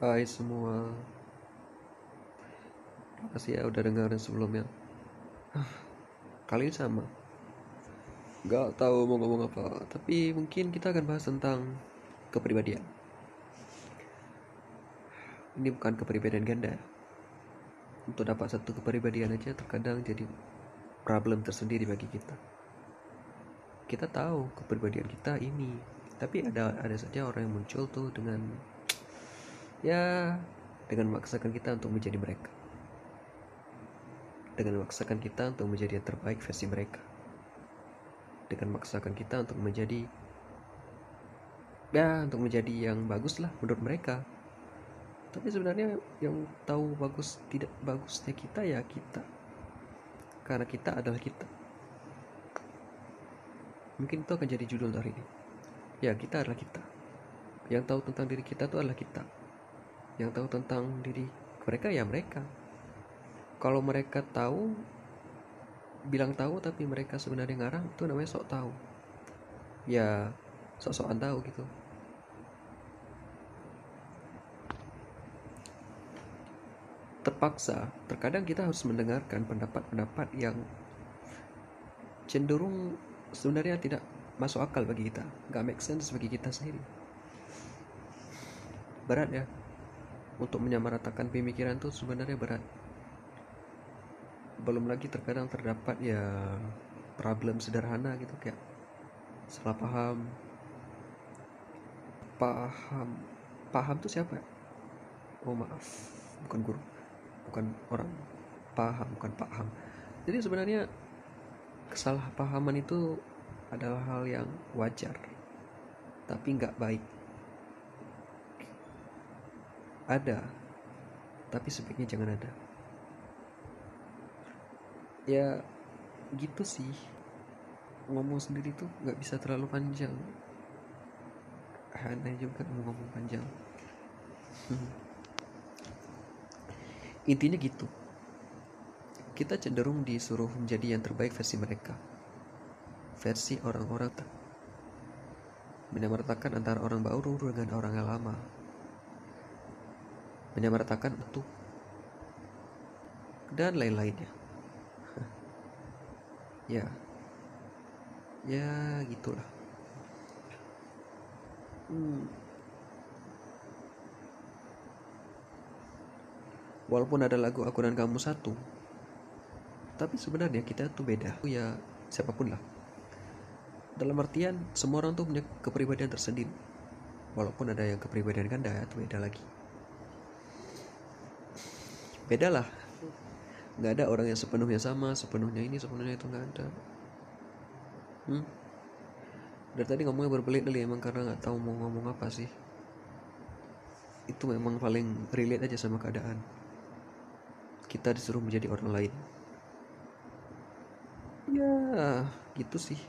Hai semua. Makasih ya udah dengerin sebelumnya. Kali ini sama. Gak tahu mau ngomong apa Tapi mungkin kita akan bahas tentang Kepribadian. Ini bukan kepribadian ganda Untuk dapat satu kepribadian aja Terkadang jadi Problem tersendiri bagi kita. Kita tahu kepribadian kita ini Tapi ada ada saja orang yang muncul tuh dengan ya dengan memaksakan kita untuk menjadi mereka. Dengan memaksakan kita untuk menjadi yang terbaik versi mereka. Dengan memaksakan kita untuk menjadi ya untuk menjadi yang bagus lah menurut mereka. Tapi sebenarnya yang tahu bagus tidak bagusnya kita ya kita. Karena kita adalah kita. Mungkin itu akan jadi judul hari ini. Ya kita adalah kita. Yang tahu tentang diri kita itu adalah kita yang tahu tentang diri mereka ya mereka. Kalau mereka tahu bilang tahu tapi mereka sebenarnya ngarang itu namanya sok tahu. Ya sok-sokan tahu gitu. Terpaksa terkadang kita harus mendengarkan pendapat-pendapat yang cenderung sebenarnya tidak masuk akal bagi kita. Nggak make sense bagi kita sendiri. Berat ya untuk menyamaratakan pemikiran itu sebenarnya berat. Belum lagi terkadang terdapat ya problem sederhana gitu kayak salah paham. Paham paham tuh siapa ya? oh maaf. Bukan guru. Bukan orang paham bukan paham. Jadi sebenarnya kesalahpahaman itu adalah hal yang wajar tapi nggak baik ada tapi sebaiknya jangan ada. Ya gitu sih. Ngomong sendiri tuh nggak bisa terlalu panjang. Aneh juga ngomong panjang. Intinya gitu. Kita cenderung disuruh menjadi yang terbaik versi mereka. Versi orang-orang menyamaratakan antara orang baru dengan orang yang lama menyamaratakan itu dan lain-lainnya. Ya. Ya gitulah. Hmm. walaupun ada lagu aku dan kamu satu tapi sebenarnya kita tuh beda. Ya siapa pun lah. Dalam artian semua orang tuh punya kepribadian tersendiri. Walaupun ada yang kepribadian ganda itu beda lagi beda lah nggak ada orang yang sepenuhnya sama sepenuhnya ini sepenuhnya itu nggak ada. Hmm? dari tadi ngomongnya berbelit-belit emang karena nggak tahu mau ngomong apa sih. Itu memang paling relate aja sama keadaan. Kita disuruh menjadi orang lain. Ya gitu sih